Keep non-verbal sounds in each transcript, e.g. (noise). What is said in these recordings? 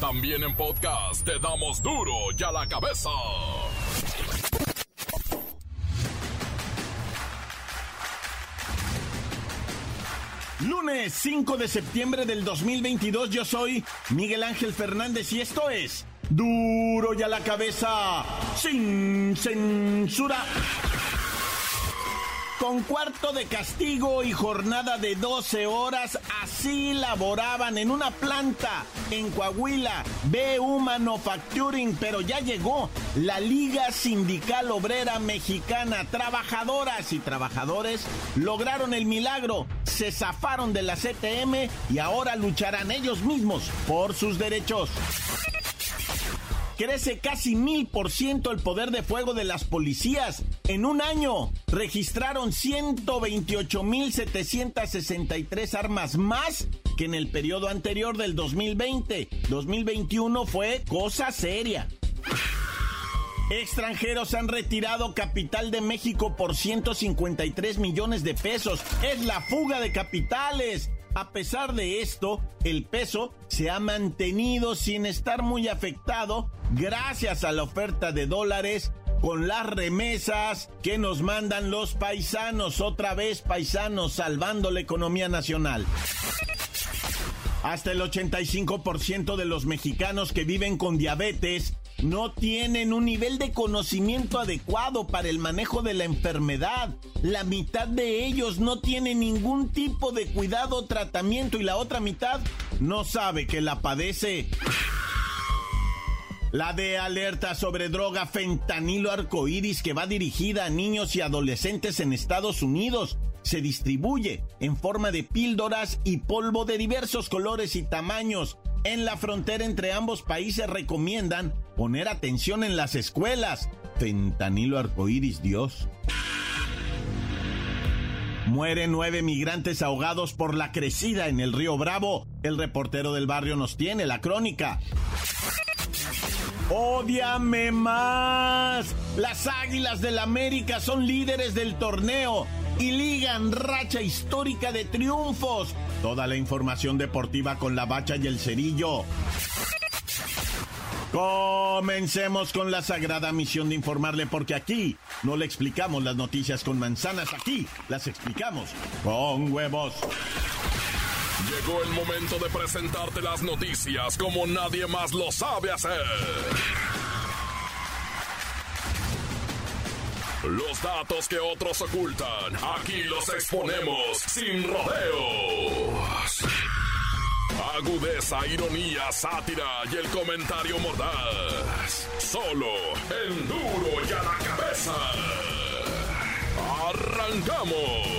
También en podcast te damos duro y a la cabeza. Lunes 5 de septiembre del 2022 yo soy Miguel Ángel Fernández y esto es duro y a la cabeza sin censura con cuarto de castigo y jornada de 12 horas, así laboraban en una planta en Coahuila, BU Manufacturing, pero ya llegó la Liga Sindical Obrera Mexicana. Trabajadoras y trabajadores lograron el milagro, se zafaron de la CTM y ahora lucharán ellos mismos por sus derechos crece casi mil por ciento el poder de fuego de las policías. En un año registraron 128 mil 763 armas más que en el periodo anterior del 2020. 2021 fue cosa seria. Extranjeros han retirado capital de México por 153 millones de pesos. Es la fuga de capitales. A pesar de esto, el peso se ha mantenido sin estar muy afectado gracias a la oferta de dólares con las remesas que nos mandan los paisanos, otra vez paisanos salvando la economía nacional. Hasta el 85% de los mexicanos que viven con diabetes no tienen un nivel de conocimiento adecuado para el manejo de la enfermedad. La mitad de ellos no tiene ningún tipo de cuidado o tratamiento y la otra mitad no sabe que la padece. La de alerta sobre droga fentanilo arcoíris que va dirigida a niños y adolescentes en Estados Unidos se distribuye en forma de píldoras y polvo de diversos colores y tamaños. En la frontera entre ambos países recomiendan poner atención en las escuelas. Fentanilo arcoíris, Dios. Mueren nueve migrantes ahogados por la crecida en el río Bravo. El reportero del barrio nos tiene la crónica. ¡Odiame más! Las Águilas del América son líderes del torneo y ligan racha histórica de triunfos. Toda la información deportiva con la bacha y el cerillo. Comencemos con la sagrada misión de informarle porque aquí no le explicamos las noticias con manzanas, aquí las explicamos con huevos. Llegó el momento de presentarte las noticias como nadie más lo sabe hacer. Los datos que otros ocultan, aquí los exponemos sin rodeos. Agudeza, ironía, sátira y el comentario mordaz. Solo el duro y a la cabeza. ¡Arrancamos!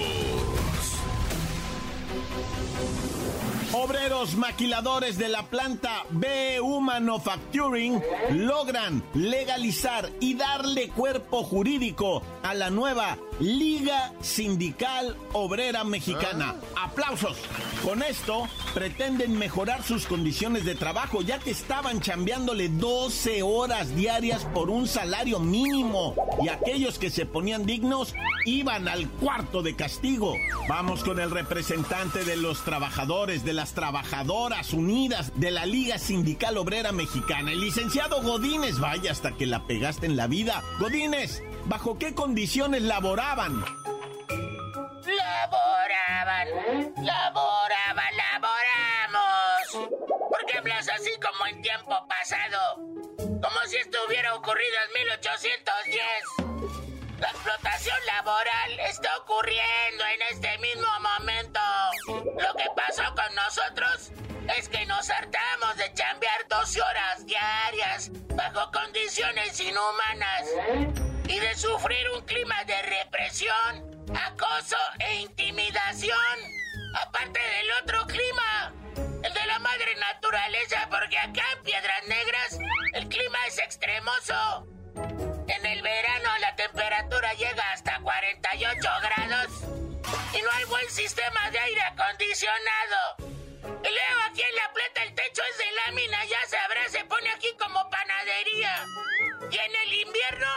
Obreros maquiladores de la planta BU Manufacturing logran legalizar y darle cuerpo jurídico a la nueva Liga Sindical Obrera Mexicana. Ah. ¡Aplausos! Con esto pretenden mejorar sus condiciones de trabajo ya que estaban chambeándole 12 horas diarias por un salario mínimo y aquellos que se ponían dignos iban al cuarto de castigo. Vamos con el representante de los trabajadores, de las trabajadoras unidas de la Liga Sindical Obrera Mexicana, el licenciado Godínez. Vaya hasta que la pegaste en la vida. Godínez, ¿bajo qué condiciones laboraban? Laboraban, laboraban, laboramos. ¿Por qué hablas así como en tiempo pasado? Como si esto hubiera ocurrido en 1810. La explotación laboral está ocurriendo en este mismo momento. Lo que pasó con nosotros es que nos hartamos de chambear 12 horas diarias bajo condiciones inhumanas y de sufrir un clima de represión, acoso e intimidación. Aparte del otro clima, el de la madre naturaleza, porque acá en Piedras Negras el clima es extremoso. En el verano la temperatura llega hasta 48 grados y no hay buen sistema de aire acondicionado. Y luego aquí en la plata el techo es de lámina, ya sabrás, se pone aquí como panadería. Y en el invierno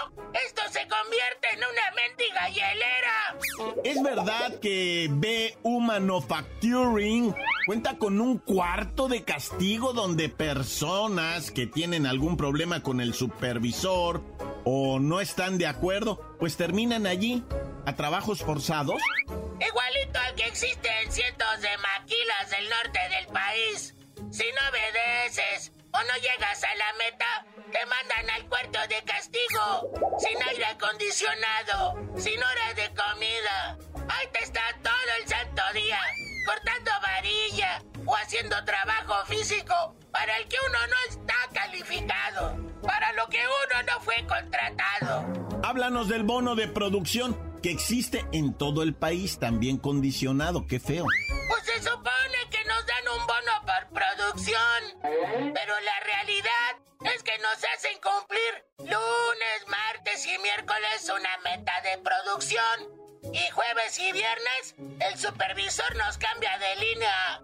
esto se convierte en una mendiga hielera. ¿Es verdad que B.U. Manufacturing cuenta con un cuarto de castigo donde personas que tienen algún problema con el supervisor o no están de acuerdo, pues terminan allí a trabajos forzados? Igualito al que existe en cientos de maquilas del norte del país. Si no obedeces o no llegas a la meta, te mandan al cuarto de castigo, sin aire acondicionado, sin horas de comida. Ahí te está todo el santo día, cortando varilla o haciendo trabajo físico para el que uno no está calificado, para lo que uno no fue contratado. Háblanos del bono de producción que existe en todo el país, también condicionado, qué feo. Pues se supone que nos dan un bono por producción, pero la realidad es que nos hacen cumplir lunes, martes y miércoles una meta de producción. Y jueves y viernes el supervisor nos cambia de línea,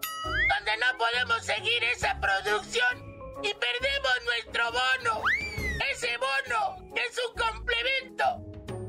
donde no podemos seguir esa producción y perdemos nuestro bono. Ese bono es un complemento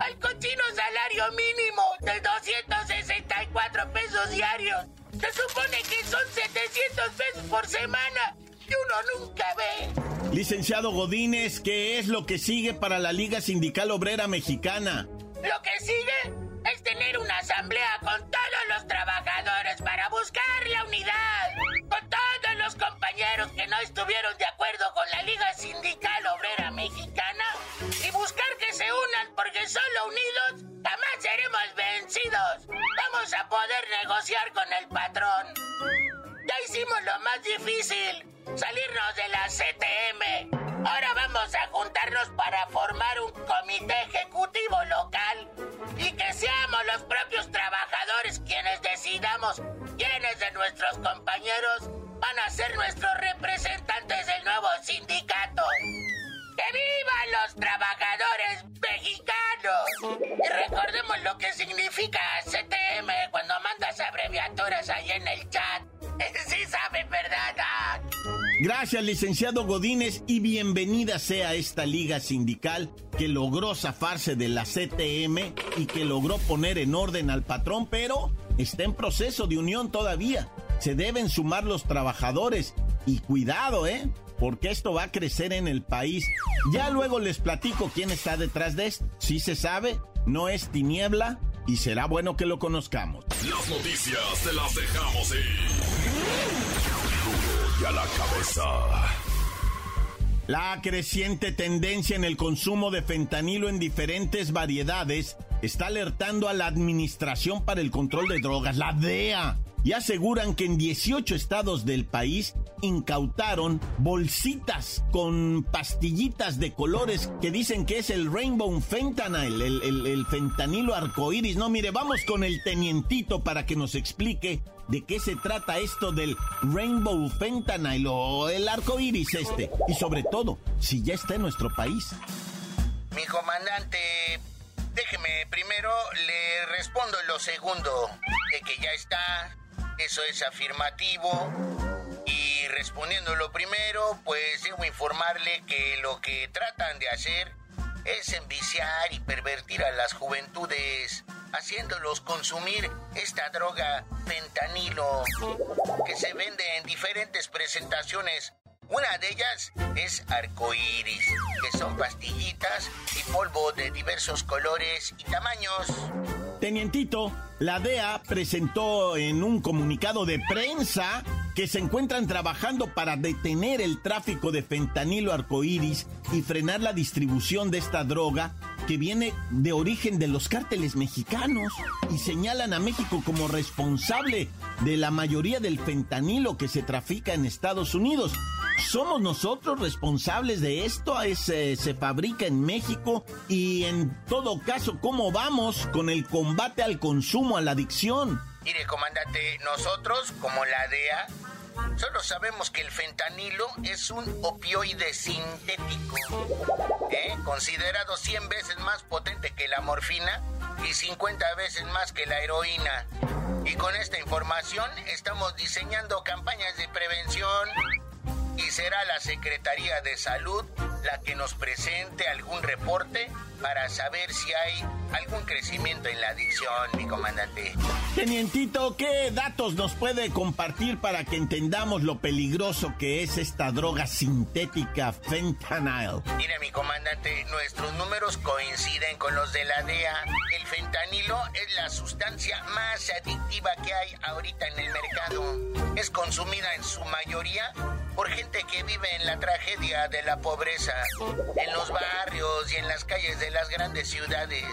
al cochino salario mínimo de 264 pesos diarios. Se supone que son 700 pesos por semana y uno nunca ve. Licenciado Godínez, ¿qué es lo que sigue para la Liga Sindical Obrera Mexicana? Lo que sigue es tener una asamblea con todos los trabajadores para buscar la unidad, con todos los compañeros que no estuvieron de acuerdo con la Liga Sindical Obrera Mexicana y buscar que se unan porque solo unidos jamás seremos vencidos. Vamos a poder negociar con el patrón. Ya hicimos lo más difícil, salirnos de la CTM. Ahora vamos a juntarnos para formar un comité ejecutivo local y que seamos los propios trabajadores quienes decidamos quiénes de nuestros compañeros van a ser nuestros representantes del nuevo sindicato. ¡Que vivan los trabajadores mexicanos! Y recordemos lo que significa CTM cuando mandas abreviaturas ahí en el chat. Sí saben, ¿verdad? Gracias, licenciado Godínez, y bienvenida sea esta liga sindical que logró zafarse de la CTM y que logró poner en orden al patrón, pero está en proceso de unión todavía. Se deben sumar los trabajadores y cuidado, ¿eh? Porque esto va a crecer en el país. Ya luego les platico quién está detrás de esto. Si se sabe, no es tiniebla y será bueno que lo conozcamos. Las noticias te las dejamos ir. Y a la cabeza. La creciente tendencia en el consumo de fentanilo en diferentes variedades está alertando a la Administración para el Control de Drogas, la DEA, y aseguran que en 18 estados del país incautaron bolsitas con pastillitas de colores que dicen que es el Rainbow Fentanyl, el, fentanilo arcoíris. No, mire, vamos con el tenientito para que nos explique de qué se trata esto del Rainbow Fentanyl o el arcoíris este. Y sobre todo, si ya está en nuestro país. Mi comandante, déjeme primero, le respondo lo segundo, de que ya está, eso es afirmativo. Respondiendo lo primero, pues debo informarle que lo que tratan de hacer es enviciar y pervertir a las juventudes, haciéndolos consumir esta droga fentanilo, que se vende en diferentes presentaciones. Una de ellas es arcoíris, que son pastillitas y polvo de diversos colores y tamaños. Tenientito, la DEA presentó en un comunicado de prensa que se encuentran trabajando para detener el tráfico de fentanilo arcoíris y frenar la distribución de esta droga que viene de origen de los cárteles mexicanos y señalan a México como responsable de la mayoría del fentanilo que se trafica en Estados Unidos. ¿Somos nosotros responsables de esto? Es, eh, ¿Se fabrica en México? Y en todo caso, ¿cómo vamos con el combate al consumo, a la adicción? Mire, comandante, nosotros, como la DEA, solo sabemos que el fentanilo es un opioide sintético, ¿eh? considerado 100 veces más potente que la morfina y 50 veces más que la heroína. Y con esta información estamos diseñando campañas de prevención y será la Secretaría de Salud la que nos presente algún reporte para saber si hay algún crecimiento en la adicción, mi comandante. Tenientito, ¿qué datos nos puede compartir para que entendamos lo peligroso que es esta droga sintética fentanyl? Mire, mi comandante, nuestros números coinciden con los de la DEA. El fentanilo es la sustancia más adictiva que hay ahorita en el mercado. Es consumida en su mayoría por gente que vive en la tragedia de la pobreza, en los barrios y en las calles de las grandes ciudades.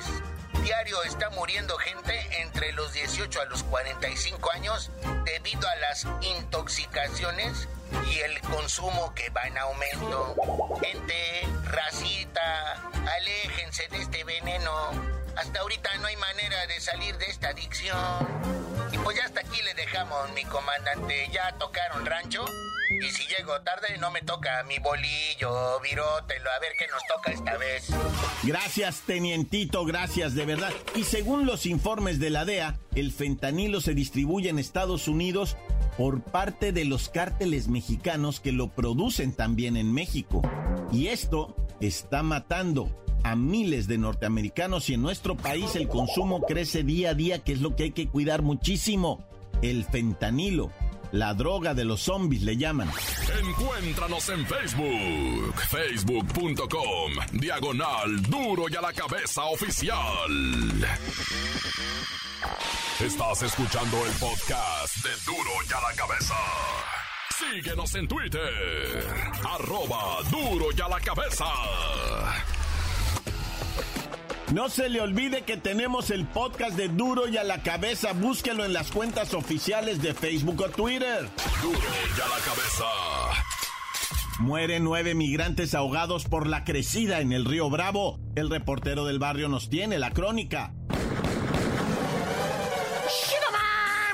Diario está muriendo gente entre los 18 a los 45 años debido a las intoxicaciones y el consumo que va en aumento. Gente, racita, aléjense de este veneno. Hasta ahorita no hay manera de salir de esta adicción. Y pues ya hasta aquí le dejamos, mi comandante. Ya tocaron rancho. Y si llego tarde, no me toca mi bolillo, virótelo, a ver qué nos toca esta vez. Gracias, tenientito, gracias, de verdad. Y según los informes de la DEA, el fentanilo se distribuye en Estados Unidos por parte de los cárteles mexicanos que lo producen también en México. Y esto está matando a miles de norteamericanos y en nuestro país el consumo crece día a día, que es lo que hay que cuidar muchísimo. El fentanilo la droga de los zombies le llaman. Encuéntranos en Facebook, facebook.com, diagonal duro y a la cabeza oficial. Estás escuchando el podcast de duro y a la cabeza. Síguenos en Twitter, arroba duro y a la cabeza. No se le olvide que tenemos el podcast de Duro y a la cabeza. Búsquelo en las cuentas oficiales de Facebook o Twitter. Duro y a la cabeza. Mueren nueve migrantes ahogados por la crecida en el río Bravo. El reportero del barrio nos tiene la crónica.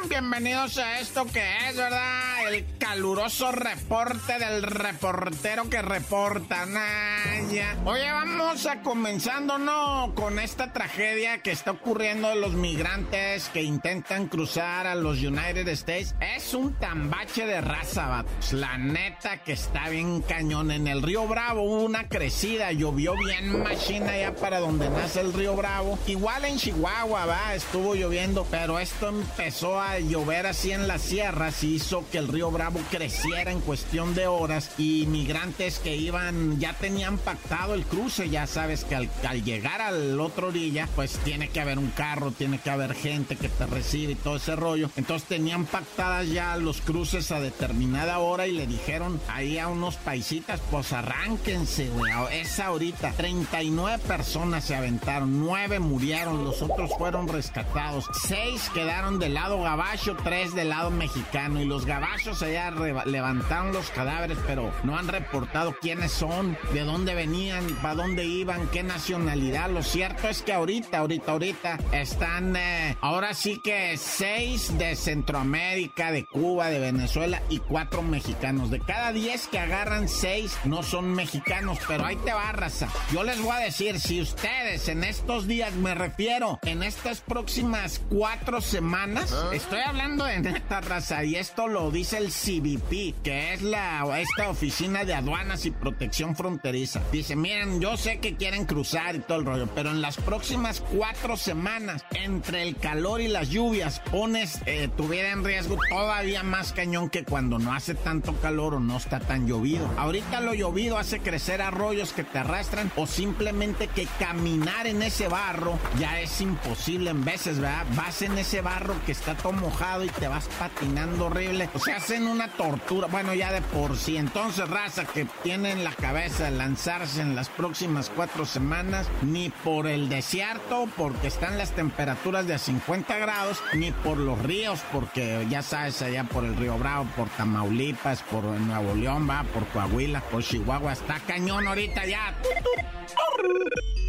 Bienvenidos a esto que es, ¿verdad? El caluroso reporte del reportero que reporta. Naya. Oye, vamos a comenzando, ¿no? Con esta tragedia que está ocurriendo de los migrantes que intentan cruzar a los United States. Es un tambache de raza, vatos. La neta que está bien cañón. En el río Bravo hubo una crecida. Llovió bien machina ya para donde nace el río Bravo. Igual en Chihuahua, va, estuvo lloviendo. Pero esto empezó a llover así en las sierras y hizo que el río Bravo creciera en cuestión de horas y migrantes que iban ya tenían pactado el cruce, ya sabes que al, llegar al otro orilla pues tiene que haber un carro, tiene que haber gente que te recibe y todo ese rollo. Entonces tenían pactadas ya los cruces a determinada hora y le dijeron ahí a unos paisitas pues arránquense, güey, es ahorita. 39 personas se aventaron, 9 murieron, los otros fueron rescatados, 6 quedaron del lado gabacho tres del lado mexicano y los gabachos allá levantaron los cadáveres, pero no han reportado quiénes son, de dónde venían, para dónde iban, qué nacionalidad. Lo cierto es que ahorita, ahorita, ahorita están eh, ahora sí que seis de Centroamérica, de Cuba, de Venezuela y cuatro mexicanos. De cada diez que agarran, seis no son mexicanos, pero ahí te va, raza. Yo les voy a decir, si ustedes en estos días, me refiero, en estas próximas cuatro semanas, ¿Ah? estoy hablando de esta raza y esto lo dice el CBP, que es la esta oficina de aduanas y protección fronteriza. Dice, miren, yo sé que quieren cruzar y todo el rollo, pero en las próximas cuatro semanas, entre el calor y las lluvias, pones eh, tu vida en riesgo todavía más cañón que cuando no hace tanto calor o no está tan llovido. Ahorita lo llovido hace crecer arroyos que te arrastran o simplemente que caminar en ese barro ya es imposible en veces, ¿verdad? Vas en ese barro que está todo mojado y te vas patinando horrible. O sea, hacen una tortura. Bueno, ya de por sí. Entonces, raza que tienen la cabeza lanzarse en las próximas cuatro semanas, ni por el desierto, porque están las temperaturas de a 50 grados, ni por los ríos, porque ya sabes, allá por el río Bravo, por Tamaulipas, por Nuevo León, va, por Coahuila, por Chihuahua. Está cañón ahorita ya.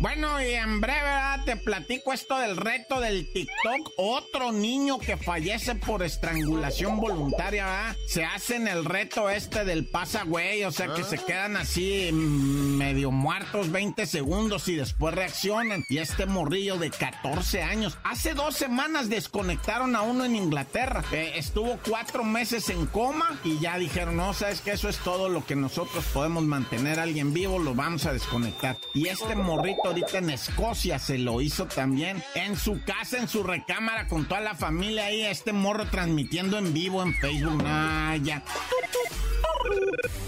Bueno, y en breve te platico esto del reto del TikTok. Otro niño que fallece por estrangulación voluntaria, ¿verdad? Se hacen el reto este del pasa, güey. O sea, que se quedan así mm, medio muertos 20 segundos y después reaccionan. Y este morrillo de 14 años. Hace dos semanas desconectaron a uno en Inglaterra. estuvo cuatro meses en coma y ya dijeron, no, sabes que eso es todo lo que nosotros podemos mantener a alguien vivo, lo vamos a desconectar. Y este morrito ahorita en Escocia se lo hizo también. En su casa, en su recámara, con toda la familia ahí, este morro transmitiendo en vivo en Facebook.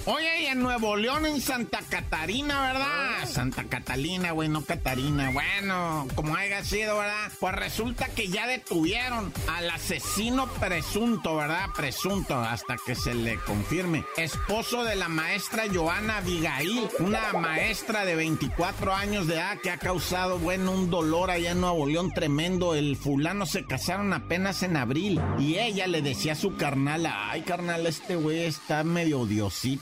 Oye, y en Nuevo León, en Santa Catarina, ¿verdad? Ah. Santa Catalina, güey, no Catarina. Bueno, como haya sido, ¿verdad? Pues resulta que ya detuvieron al asesino presunto, ¿verdad? Presunto, hasta que se le confirme. Esposo de la maestra Joana Abigail, una maestra de 24 años de edad que ha causado, bueno, un dolor allá en Nuevo León tremendo. El fulano se casaron apenas en abril y ella le decía a su carnal, ay, carnal, este güey está medio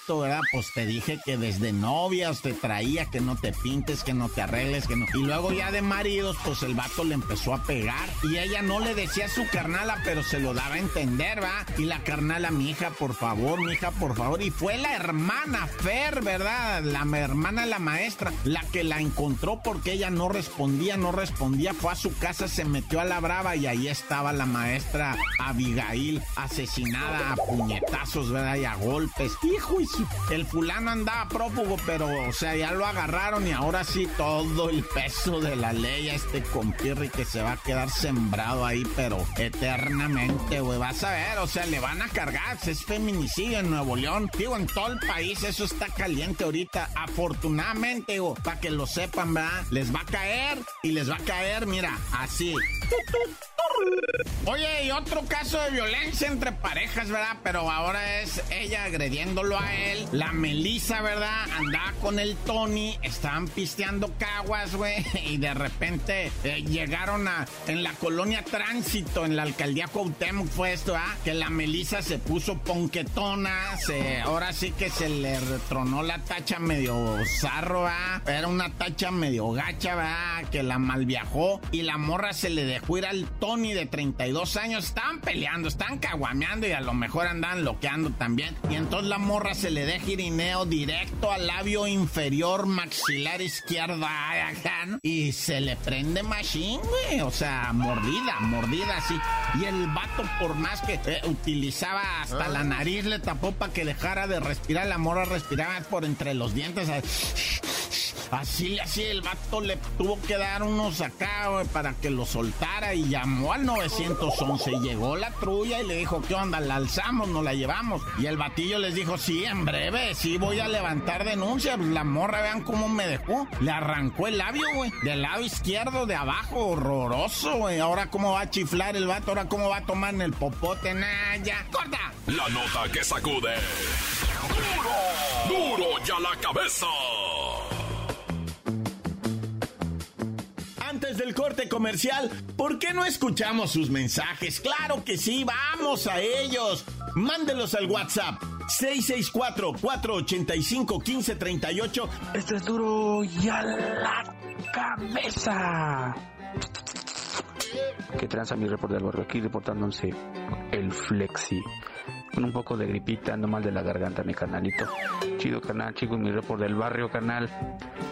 ¿verdad? Pues te dije que desde novias te traía que no te pintes, que no te arregles, que no. Y luego ya de maridos, pues el vato le empezó a pegar. Y ella no le decía a su carnala, pero se lo daba a entender, ¿va? Y la carnala, mi hija, por favor, mi hija, por favor. Y fue la hermana Fer, ¿verdad? La hermana la maestra, la que la encontró porque ella no respondía, no respondía. Fue a su casa, se metió a la brava y ahí estaba la maestra Abigail asesinada a puñetazos, ¿verdad? Y a golpes. Hijo el fulano andaba prófugo, pero, o sea, ya lo agarraron y ahora sí todo el peso de la ley a este compirri que se va a quedar sembrado ahí, pero eternamente, güey. Vas a ver, o sea, le van a cargar. Es feminicidio en Nuevo León. Digo, en todo el país eso está caliente ahorita. Afortunadamente, digo, para que lo sepan, ¿verdad? Les va a caer y les va a caer, mira, así. Oye, y otro caso de violencia entre parejas, ¿verdad? Pero ahora es ella agrediéndolo a él. La Melissa, ¿verdad? Andaba con el Tony, estaban pisteando caguas, güey. (laughs) Y de repente eh, llegaron a. En la colonia Tránsito, en la alcaldía Cuauhtémoc, fue esto, ¿verdad? Que la Melissa se puso ponquetona. Ahora sí que se le retronó la tacha medio zarro, ¿verdad? Era una tacha medio gacha, ¿verdad? Que la malviajó. Y la morra se le dejó ir al Tony de 32 años estaban peleando, estaban caguameando y a lo mejor andaban loqueando también. Y entonces la morra se le deja irineo directo al labio inferior maxilar izquierda y se le prende machine, güey. O sea, mordida, mordida así. Y el vato, por más que eh, utilizaba hasta la nariz, le tapó para que dejara de respirar. La morra respiraba por entre los dientes. Así, así el vato le tuvo que dar unos acá, para que lo soltara y llamó al 911. Y llegó la trulla y le dijo, ¿qué onda? La alzamos, nos la llevamos. Y el batillo les dijo, sí, en breve, sí voy a levantar denuncia. Pues la morra, vean cómo me dejó. Le arrancó el labio, güey. Del lado izquierdo, de abajo, horroroso, güey. Ahora cómo va a chiflar el vato, ahora cómo va a tomar en el popote, nah, ya. ¡Corta! La nota que sacude. ¡Duro! ¡Duro ya la cabeza! Del corte comercial, ¿por qué no escuchamos sus mensajes? Claro que sí, vamos a ellos. Mándelos al WhatsApp 664-485-1538. Esto es duro y a la cabeza. Que tranza mi reporte del barrio aquí reportándose el Flexi con un poco de gripita, ando mal de la garganta, mi canalito. Chido canal, chicos, mi report del barrio canal.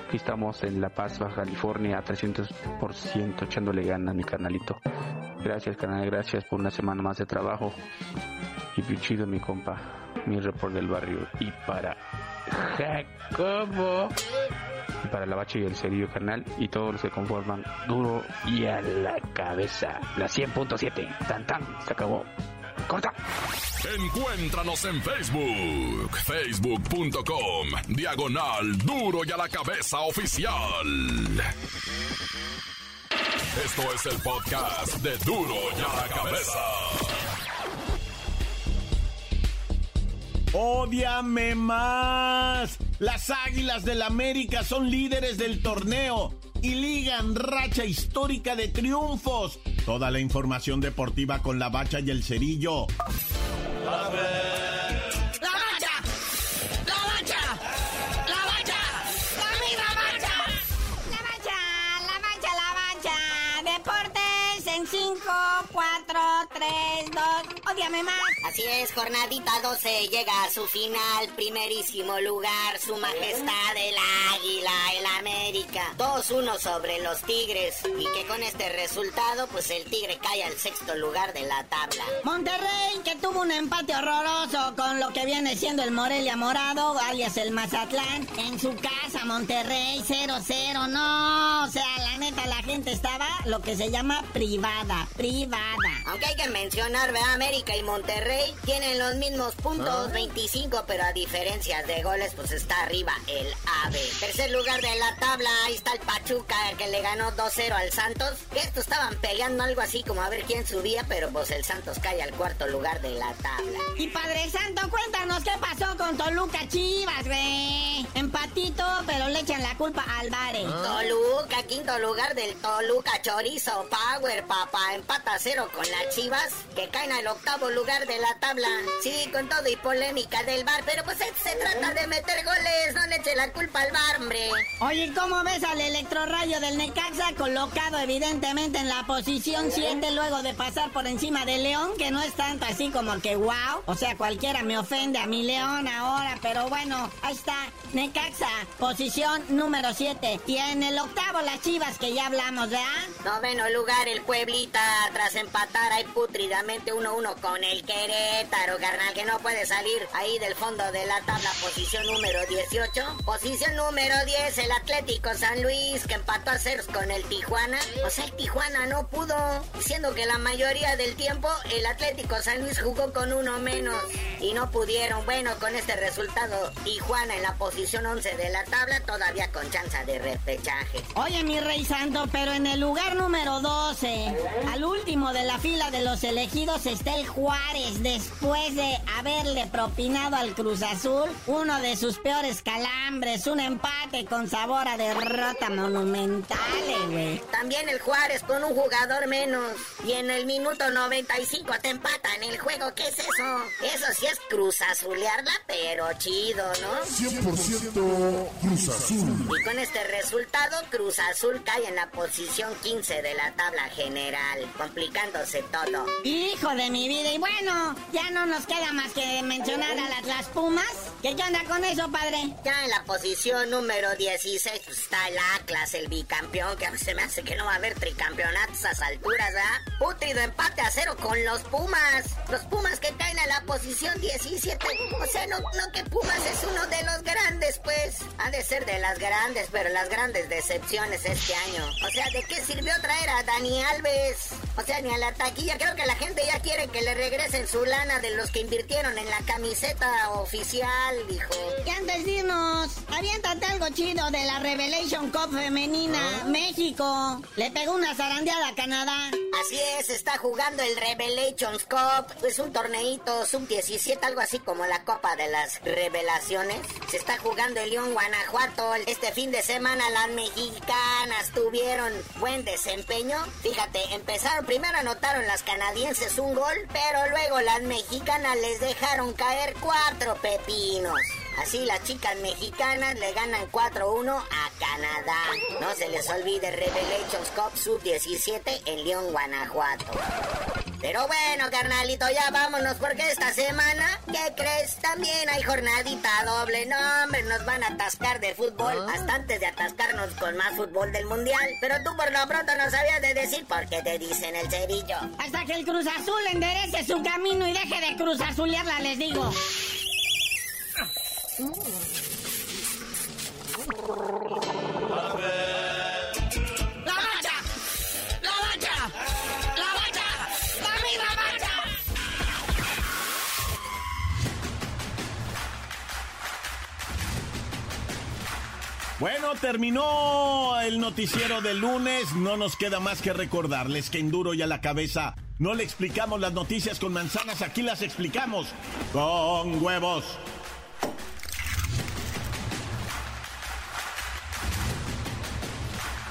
Aquí estamos en La Paz, California, a 300% echándole ganas, mi canalito. Gracias, canal, gracias por una semana más de trabajo. Y chido, mi compa, mi report del barrio. Y para Jacobo. Y para la bacha y el serio canal y todos los que conforman duro y a la cabeza. La 100.7. Tan tan. Se acabó. Corta. Encuéntranos en Facebook, facebook.com, diagonal duro y a la cabeza oficial. Esto es el podcast de duro y a la cabeza. Odiame más. Las Águilas del América son líderes del torneo y ligan racha histórica de triunfos. Toda la información deportiva con la bacha y el cerillo. ¡La más. Así es, jornadita 12 llega a su final, primerísimo lugar, su majestad el águila, el América. 2-1 sobre los Tigres y que con este resultado pues el Tigre cae al sexto lugar de la tabla. Monterrey que tuvo un empate horroroso con lo que viene siendo el Morelia Morado, alias el Mazatlán, en su casa Monterrey 0-0, no, o sea, neta la gente estaba lo que se llama privada, privada. Aunque hay que mencionar, ¿verdad? América y Monterrey tienen los mismos puntos, 25, ah. pero a diferencia de goles, pues está arriba el AVE. Tercer lugar de la tabla, ahí está el Pachuca, que le ganó 2-0 al Santos. Estos estaban peleando algo así como a ver quién subía, pero pues el Santos cae al cuarto lugar de la tabla. Y Padre Santo, cuéntanos qué pasó con Toluca Chivas, güey. Empatito, pero le echan la culpa al Vare. Toluca, quinto lugar del Toluca Chorizo Power, papá. Empata cero con las Chivas, que caen al octavo lugar de la tabla. Sí, con todo y polémica del bar, pero pues se trata de meter goles, no le eche la culpa al bar, hombre. Oye, ¿cómo ves al electrorrayo del Necaxa colocado evidentemente en la posición 7 luego de pasar por encima de León, que no es tanto así como que wow? O sea, cualquiera me ofende a mi León ahora, pero bueno, ahí está. Necaxa, posición número 7. Y en el octavo las Chivas que ya hablamos, ¿verdad? Noveno lugar el Pueblita tras empatar ahí putridamente 1-1 con el Querétaro, carnal, que no puede salir ahí del fondo de la tabla, posición número 18. Posición número 10 el Atlético San Luis que empató a ceros con el Tijuana. O sea, el Tijuana no pudo, siendo que la mayoría del tiempo el Atlético San Luis jugó con uno menos y no pudieron. Bueno, con este resultado, Tijuana en la posición 11 de la tabla, todavía con chance de repechaje. Oye, mi rey santo, pero en el lugar número 12, al último de la fila de los elegidos está el Juárez, después de haberle propinado al Cruz Azul uno de sus peores calambres, un empate con sabor a derrota monumental, güey. También el Juárez con un jugador menos y en el minuto 95 te empatan el juego, ¿qué es eso? Eso sí es Cruz Azulearla, pero chido, ¿no? 100% Cruz Azul. Y con este resultado, Cruz Azul en la posición 15 de la tabla general, complicándose todo. Hijo de mi vida, y bueno, ya no nos queda más que mencionar a las, las Pumas. ¿Qué onda con eso, padre? Ya en la posición número 16 pues, está el Atlas, el bicampeón, que se me hace que no va a haber tricampeonatos a esas alturas, ¿verdad? Putrido empate a cero con los Pumas. Los Pumas que caen a la posición 17. O sea, no, no que Pumas es uno de los grandes, pues. Ha de ser de las grandes, pero las grandes decepciones este año. O sea, ¿de qué sirvió traer a Dani Alves? O sea, ni a la taquilla. Creo que la gente ya quiere que le regresen su lana de los que invirtieron en la camiseta oficial, dijo. Y antes de irnos, aviéntate algo chido de la Revelation Cup femenina. ¿Ah? México le pegó una zarandeada a Canadá. Así es, está jugando el Revelations Cup. Es un torneito sub-17, algo así como la Copa de las Revelaciones. Se está jugando el León Guanajuato. Este fin de semana las mexicanas tuvieron buen desempeño. Fíjate, empezaron, primero anotaron las canadienses un gol, pero luego las mexicanas les dejaron caer cuatro pepinos. Así las chicas mexicanas le ganan 4-1 a Canadá. No se les olvide Revelations Cup Sub-17 en León, Guanajuato. Pero bueno, carnalito, ya vámonos porque esta semana, ¿qué crees? También hay jornadita doble. No, hombre, nos van a atascar de fútbol ah. hasta antes de atascarnos con más fútbol del mundial. Pero tú por lo pronto no sabías de decir por qué te dicen el cerillo. Hasta que el Cruz Azul enderece su camino y deje de Cruz Azulearla, les digo. Bueno, terminó el noticiero del lunes. No nos queda más que recordarles que en duro y a la cabeza no le explicamos las noticias con manzanas, aquí las explicamos con huevos.